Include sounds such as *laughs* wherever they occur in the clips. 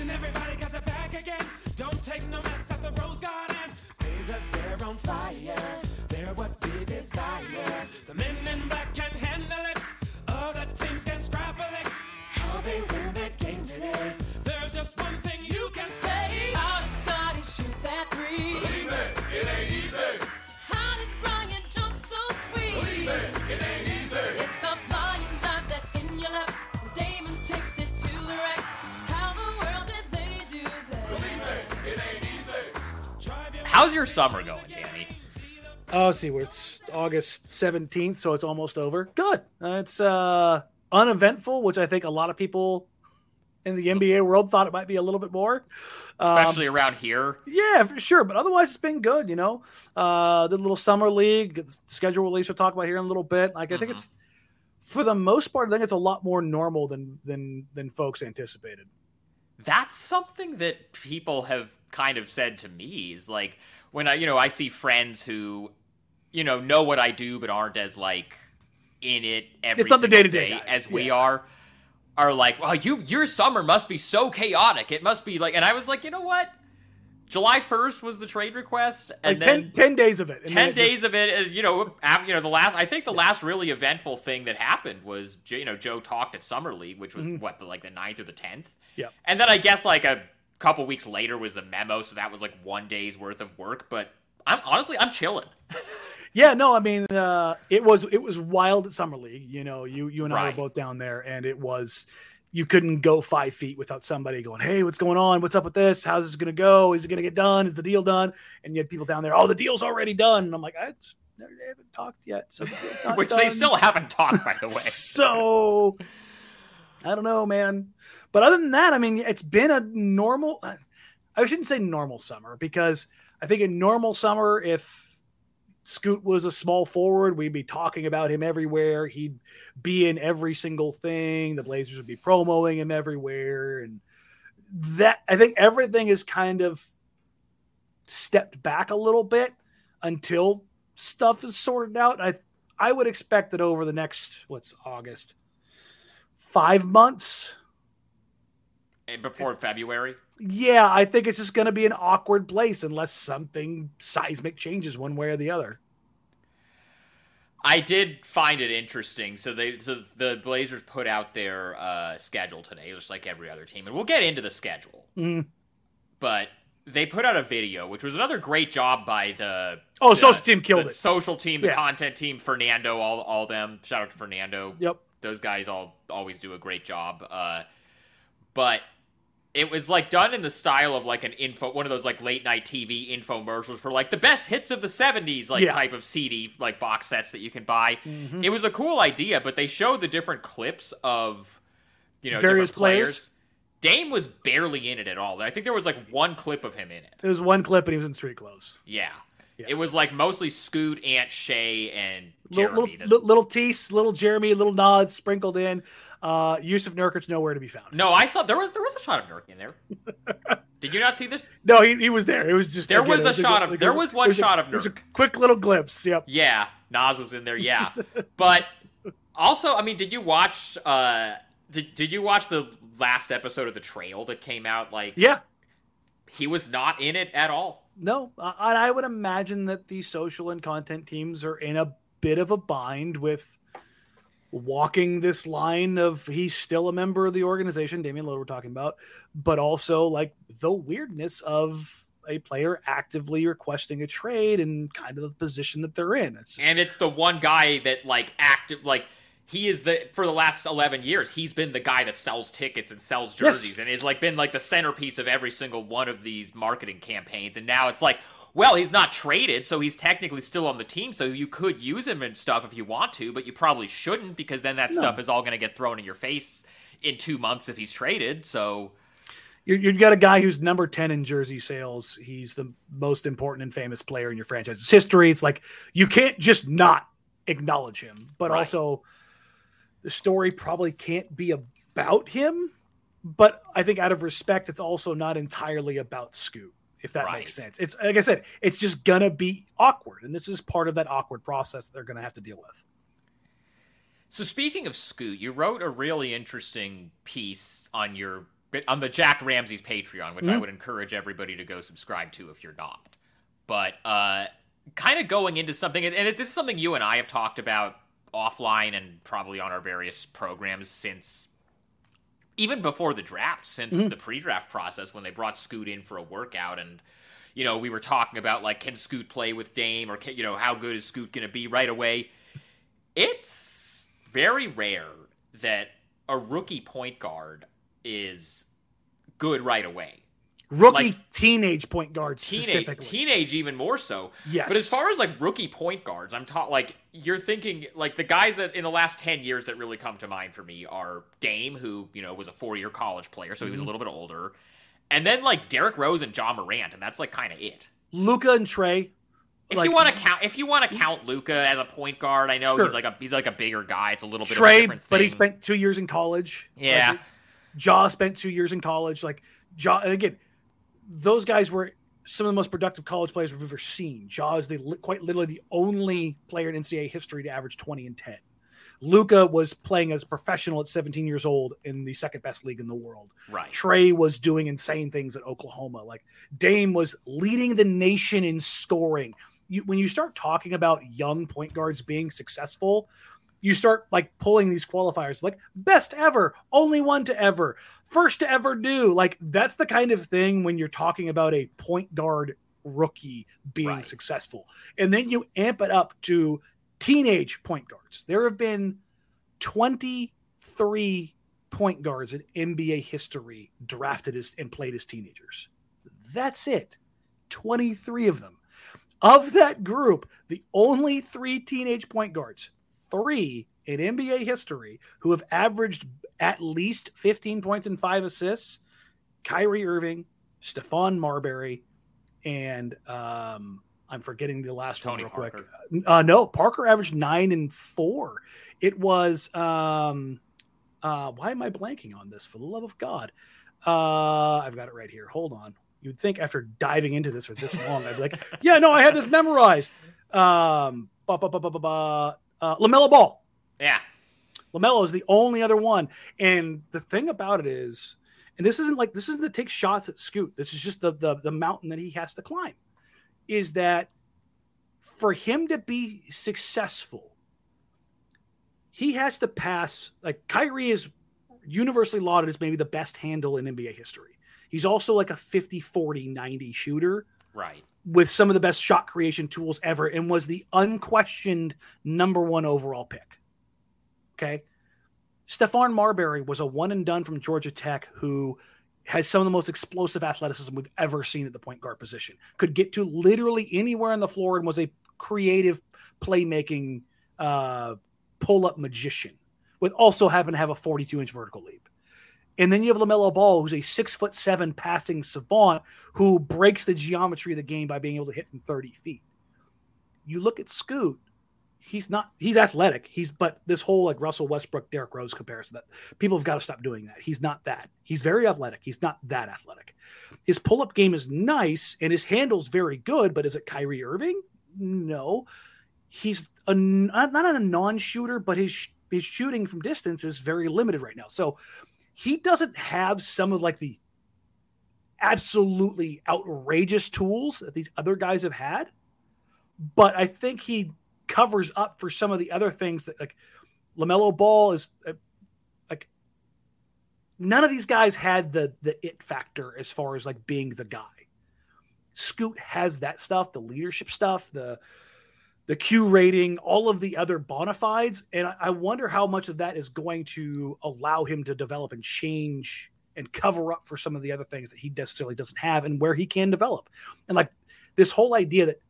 and everybody got it back again. Don't take no mess at the Rose Garden. Blazers, they're on fire. They're what we desire. The men in black can handle it. Other teams can scrabble it. How they win that game today. There's just one thing How's your summer going, Danny? Oh, see, where it's August 17th, so it's almost over. Good. Uh, it's uh, uneventful, which I think a lot of people in the NBA world thought it might be a little bit more. Um, Especially around here. yeah, for sure. But otherwise, it's been good. You know, uh, the little summer league schedule release we'll talk about here in a little bit. Like, I think Mhm. it's for the most part, I think it's a lot more normal than than than folks anticipated. That's something that people have kind of said to me is like when I, you know, I see friends who, you know, know what I do but aren't as like in it every It's not the single day-to-day day as we are. Are like, well, you your summer must be so chaotic. It must be like, and I was like, you know what? July first was the trade request, and Like 10, then 10 days of it. 10 it just- days of it uh, you know you know the last i think the last really eventful thing that happened was you know joe talked at summer league which was what the like the 9th or the 10th Yep. and then i guess like a couple weeks later was the memo so that was like one day's worth of work but i'm honestly i'm chilling *laughs* Yeah, no, I mean, uh, it was it was wild at summer league. You know, you you and I were both down there, and it was you couldn't go five feet without somebody going, "Hey, what's going on? What's up with this? How's this going to go? Is it going to get done? Is the deal done?" And you had people down there, "Oh, the deal's already done." And I'm like, I they haven't talked yet, so the deal's not *laughs* which they still haven't talked by the way *laughs* So I don't know, man. But other than that, I mean, it's been a normal. I shouldn't say normal summer because I think in normal summer, if Scoot was a small forward, we'd be talking about him everywhere. He'd be in every single thing. The Blazers would be promoting him everywhere, and that I think everything is kind of stepped back a little bit until stuff is sorted out. I I would expect that over the next what's August five months. Eh, before february Yeah, I think it's just going to be an awkward place unless something seismic changes one way or the other. I did find it interesting. So they, so the Blazers put out their uh, schedule today, just like every other team, and we'll get into the schedule. Mhm. But they put out a video, which was another great job by the Oh, the- social team killed the it. Social team, the Yeah. content team, Fernando, all all them. Shout out to Fernando. Yep. Those guys all always do a great job. Uh, but it was like done in the style of like an info, one of those like late night TV infomercials for like the best hits of the '70s, like Yeah. type of CD like box sets that you can buy. Mm-hmm. It was a cool idea, but they showed the different clips of you know Various players. players. Dame was barely in it at all. I think there was like one clip of him in it. It was one clip and he was in street clothes. Yeah. Yeah. It was like mostly Scoot, Aunt Shay, and Little, Jeremy. little, the- li- little tease, little Jeremy, little nods sprinkled in. Uh, Jusuf Nurkic nowhere to be found. no, I saw there was there was a shot of Nurk in there. *laughs* Did you not see this? No, he, he was there. It was just There again, was a shot of- there was one shot of was a quick little glimpse. Yep. Yeah, Nas was in there. Yeah, *laughs* but also, I mean, did you watch? uh Did Did you watch the last episode of the Trail that came out? Like, Yeah. he was not in it at all. No, I, I would imagine that the social and content teams are in a bit of a bind with walking this line of he's still a member of the organization, Damian Lillard we're talking about, but also like the weirdness of a player actively requesting a trade and kind of the position that they're in. It's just, and it's the one guy that like active like he is the for the last 11 years he's been the guy that sells tickets and sells Yes. jerseys and has like been like the centerpiece of every single one of these marketing campaigns and now it's like well he's not traded so he's technically still on the team so you could use him and stuff if you want to but you probably shouldn't because then that No. stuff is all going to get thrown in your face in 2 months if he's traded so you you've got a guy who's number 10 in jersey sales. He's the most important and famous player in your franchise's history. It's like you can't just not acknowledge him, but Right. also the story probably can't be about him. But I think out of respect, it's also not entirely about Scoot, if that Right. makes sense. It's like I said, it's just gonna be awkward. And this is part of that awkward process that they're gonna have to deal with. So speaking of Scoot, you wrote a really interesting piece on your on the Jack Ramsey's Patreon, which I Mhm. would encourage everybody to go subscribe to if you're not. But uh, kind of going into something, and and this is something you and I have talked about offline and probably on our various programs since even before the draft, since Mm-hmm. the pre-draft process when they brought Scoot in for a workout and. You know, we were talking about like, can Scoot play with Dame, or can, you know, how good is Scoot going to be right away? It's very rare that a rookie point guard is good right away. Rookie Like- teenage point guard Teenage, specifically. teenage even more so. Yes. But as far as like rookie point guards, I'm taught like you're thinking like the guys that in the last ten years that really come to mind for me are Dame, who you know was a four year college player, so he was Mm-hmm. a little bit older, and then like Derrick Rose and Ja Morant, and that's like kind of it. Luka and Trae. If Like- you want to count, if you want to count Luka as a point guard, I know Sure. he's like a he's like a bigger guy. It's a little bit of a Trae, different thing. but he spent two years in college. Yeah. Like, Ja spent two years in college. Like Ja, and again, those guys were some of the most productive college players we've ever seen. Ja is the quite literally the only player in NCAA history to average 20 and 10. Luka was playing as a professional at 17 years old in the second best league in the world. right. Trae was doing insane things at Oklahoma. Like Dame was leading the nation in scoring. You, when you start talking about young point guards being successful, you start like pulling these qualifiers like best ever, only one to ever, first to ever do. Like that's the kind of thing when you're talking about a point guard rookie being Right. successful. And then you amp it up to teenage point guards. There have been 23 point guards in NBA history drafted as and played as teenagers. That's it. 23 of them. Of that group, the only three teenage point guards, three in NBA history, who have averaged at least 15 points and five assists Kyrie Irving, Stephon Marbury, and um, I'm forgetting the last Tony one real Parker. quick. Uh, no, Parker averaged nine and four. It was um, uh, why am I blanking on this? For the love of God, uh, I've got it right here. Hold on. You'd think after diving into this for this long, I'd be like, *laughs* yeah, no, I had this memorized. Um, uh, LaMelo Ball. Yeah. Lamelo is the only other one. And the thing about it is, and this isn't like this isn't to take shots at Scoot. This is just the the, the mountain that he has to climb. Is that for him to be successful, he has to pass like Kyrie is universally lauded as maybe the best handle in NBA history. He's also like a 50 40 90 shooter Right. with some of the best shot creation tools ever and was the unquestioned number one overall pick. Okay. Stephon Marbury was a one and done from Georgia Tech who has some of the most explosive athleticism we've ever seen at the point guard position. Could get to literally anywhere on the floor and was a creative playmaking uh, pull up magician with also happen to have a 42 inch vertical leap. And then you have LaMelo Ball, who's a six foot seven passing savant who breaks the geometry of the game by being able to hit from 30 feet. You look at Scoot, he's not, he's athletic. He's, but this whole like Russell Westbrook, Derrick Rose comparison that people have got to stop doing that. He's not that. He's very athletic. He's not that athletic. His pull up game is nice and his handle's very good, but is it Kyrie Irving? No. He's a, not a non shooter, but his, his shooting from distance is very limited right now. So, he doesn't have some of like the absolutely outrageous tools that these other guys have had but i think he covers up for some of the other things that like lamelo ball is uh, like none of these guys had the the it factor as far as like being the guy. Scoot has that stuff the leadership stuff the the Q rating, all of the other bona fides. And I, I wonder how much of that is going to allow him to develop and change and cover up for some of the other things that he necessarily doesn't have and where he can develop. And like this whole idea that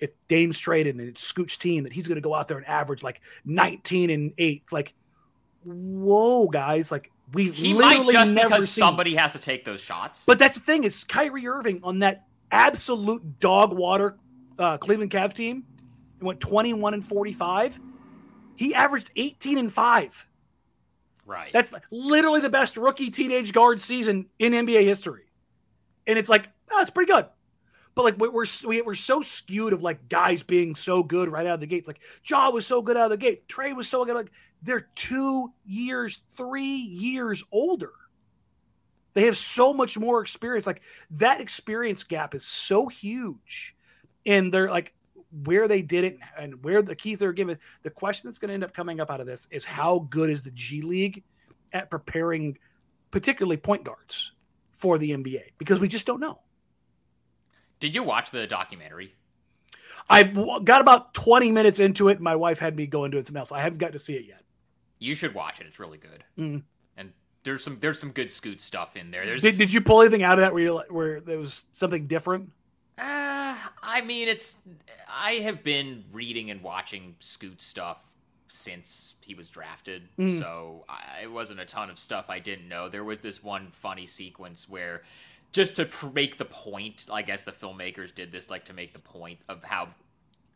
if Dame's traded and it's Scoot's team, that he's going to go out there and average like 19 and 8. Like, whoa, guys. Like, we've He might literally just never because seen. somebody has to take those shots. But that's the thing is Kyrie Irving on that absolute dog water uh, Cleveland Cavs team and went 21 and 45. He averaged 18 and 5. right. That's literally the best rookie teenage guard season in NBA history. And it's like, oh, it's pretty good. But like we're we're, we're so skewed of like guys being so good right out of the gate. Like Ja was so good out of the gate. Trae was so good. Like they're two years, three years older. They have so much more experience. Like that experience gap is so huge. And they're like where they did it and where the keys they're given. The question that's going to end up coming up out of this is how good is the G League at preparing, particularly point guards for the NBA? Because we just don't know. Did you watch the documentary? I've got about 20 minutes into it. My wife had me go into it something else. I haven't got to see it yet. You should watch it. It's really good. Mm. And there's some there's some good scoot stuff in there. There's Did, did you pull anything out of that where you where there was something different? Uh, I mean, it's. I have been reading and watching Scoot stuff since he was drafted, Mm. so I, it wasn't a ton of stuff I didn't know. There was this one funny sequence where, just to pr- make the point, I guess the filmmakers did this like to make the point of how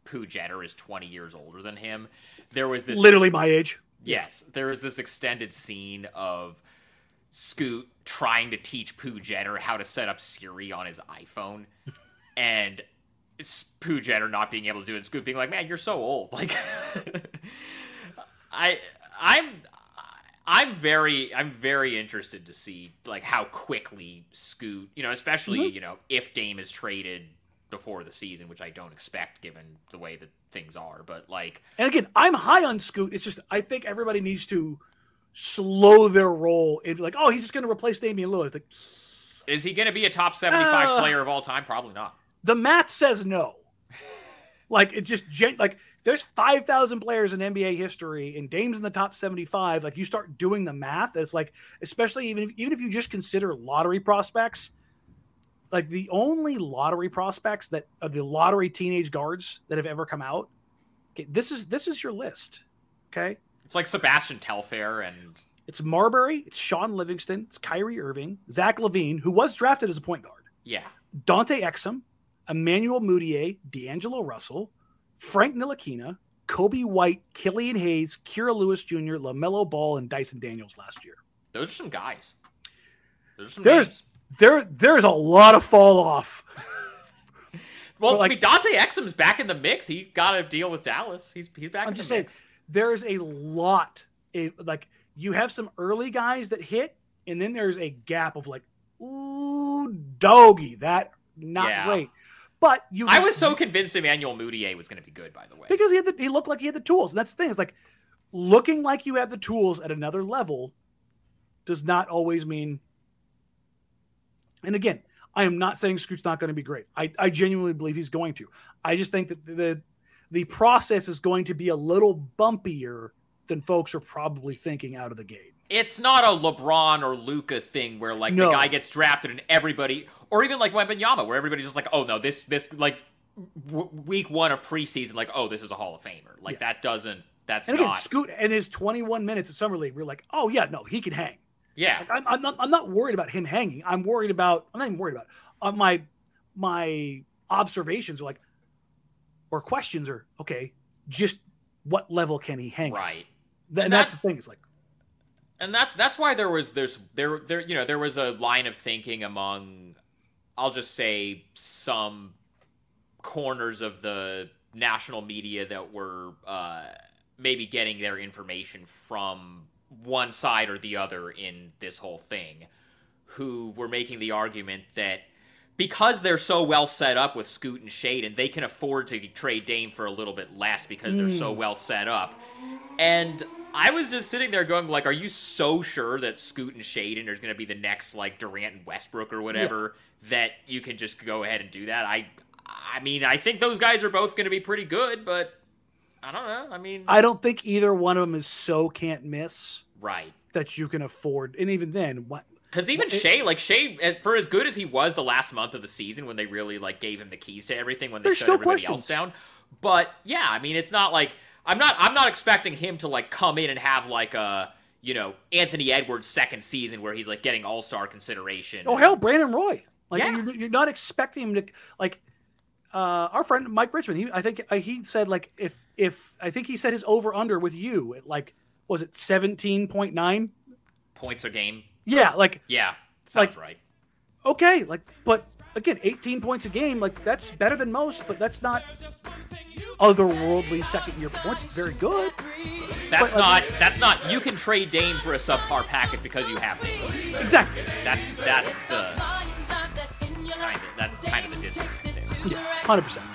Pooh Jeter is 20 years older than him. There was this Literally my age. Yes, there was this extended scene of Scoot trying to teach Pooh Jeter how to set up Siri on his iPhone, and Pooh Jeter not being able to do it. And Scoot being like, "Man, you're so old." *laughs* Like, I, I'm, I'm very, I'm very interested to see like how quickly Scoot, you know, especially Mm-hmm. you know if Dame is traded before the season, which I don't expect given the way that things are, but like. And again, I'm high on Scoot. It's just I think everybody needs to slow their roll. It's like, oh, he's just going to replace Damian Lillard. Like Is he going to be a top 75 Uh, player of all time? Probably not. The math says no. like it just gen- like there's five thousand players in NBA history, and Dame's in the top seventy five. Like you start doing the math, it's like especially even if, even if you just consider lottery prospects. Like the only lottery prospects that are the lottery teenage guards that have ever come out. Okay, this is this is your list. Okay, It's like Sebastian Telfair and It's Marbury, it's Shaun Livingston, it's Kyrie Irving, Zach LaVine, who was drafted as a point guard, yeah. Dante Exum, Emmanuel Mudiay, D'Angelo Russell, Frank Ntilikina, Coby White, Killian Hayes, Kira Lewis Jr., LaMelo Ball, and Dyson Daniels last year. Those are some guys. Those are some There's names. there there's a lot of fall off. *laughs* Well, like- I mean, Dante Exum's back in the mix. He got a deal with Dallas. He's he's back I'm in just the saying mix. there's a lot eh, like you have some early guys that hit, and then there's a gap of like, ooh, doggy, that not Yeah. great. But you I was so convinced Emmanuel Mudiay was going to be good, by the way. because he had the, he looked like he had the tools. And that's the thing. It's like looking like you have the tools at another level does not always mean. And again, I am not saying Scoot's not going to be great. I, I genuinely believe he's going to. I just think that the the process is going to be a little bumpier than folks are probably thinking out of the gate. it's not a LeBron or Luka thing where like No. the guy gets drafted and everybody, or even like Wembanyama, where everybody's just like, oh no, this this like w- week one of preseason, like oh this is a Hall of Famer. Like that doesn't. That's And again, not. Scoot and his 21 minutes of summer league, we're like, oh yeah, no, he can hang. yeah. Like, I'm, I'm not I'm not worried about him hanging. I'm worried about I'm not even worried about it. Uh, my my observations are like or questions are okay. Just what level can he hang? Right. Th- and that's that- the thing. It's like and that's that's why there was there's there there you know there was a line of thinking among I'll just say some corners of the national media that were uh, maybe getting their information from one side or the other in this whole thing, who were making the argument that because they're so well set up with Scoot and Shade, and they can afford to trade Dame for a little bit less because they're so well set up. And I was just sitting there going, like, are you so sure that Scoot and Shaedon are going to be the next like Durant and Westbrook or whatever that you can just go ahead and do that? I, I mean, I think those guys are both going to be pretty good, but I don't know. I mean, I don't think either one of them is so can't miss right. that you can afford. And even then, what Because even it- Shea, like Shea, eh, for as good as he was the last month of the season when they really like gave him the keys to everything when they shut everybody else down. But yeah, I mean, it's not like I'm not I'm not expecting him to like come in and have like a you know Anthony Edwards second season where he's like getting All Star consideration. oh hell, Brandon Roy. Like Yeah. you're, you're not expecting him to like. Uh, our friend Mike Richman, he I think uh, he said like if if I think he said his over under with you at like was it seventeen point nine? points a game. Yeah, like Yeah, sounds Like- right. okay, like but again, 18 points a game, like that's better than most, but that's not There's just one thing you otherworldly second year points. It's very good. That's But, uh, not. like- That's not. You can trade Dame for a subpar package because you have Dame. Exactly. That's that's the kind of that's kind of the distance there. Yeah, hundred percent.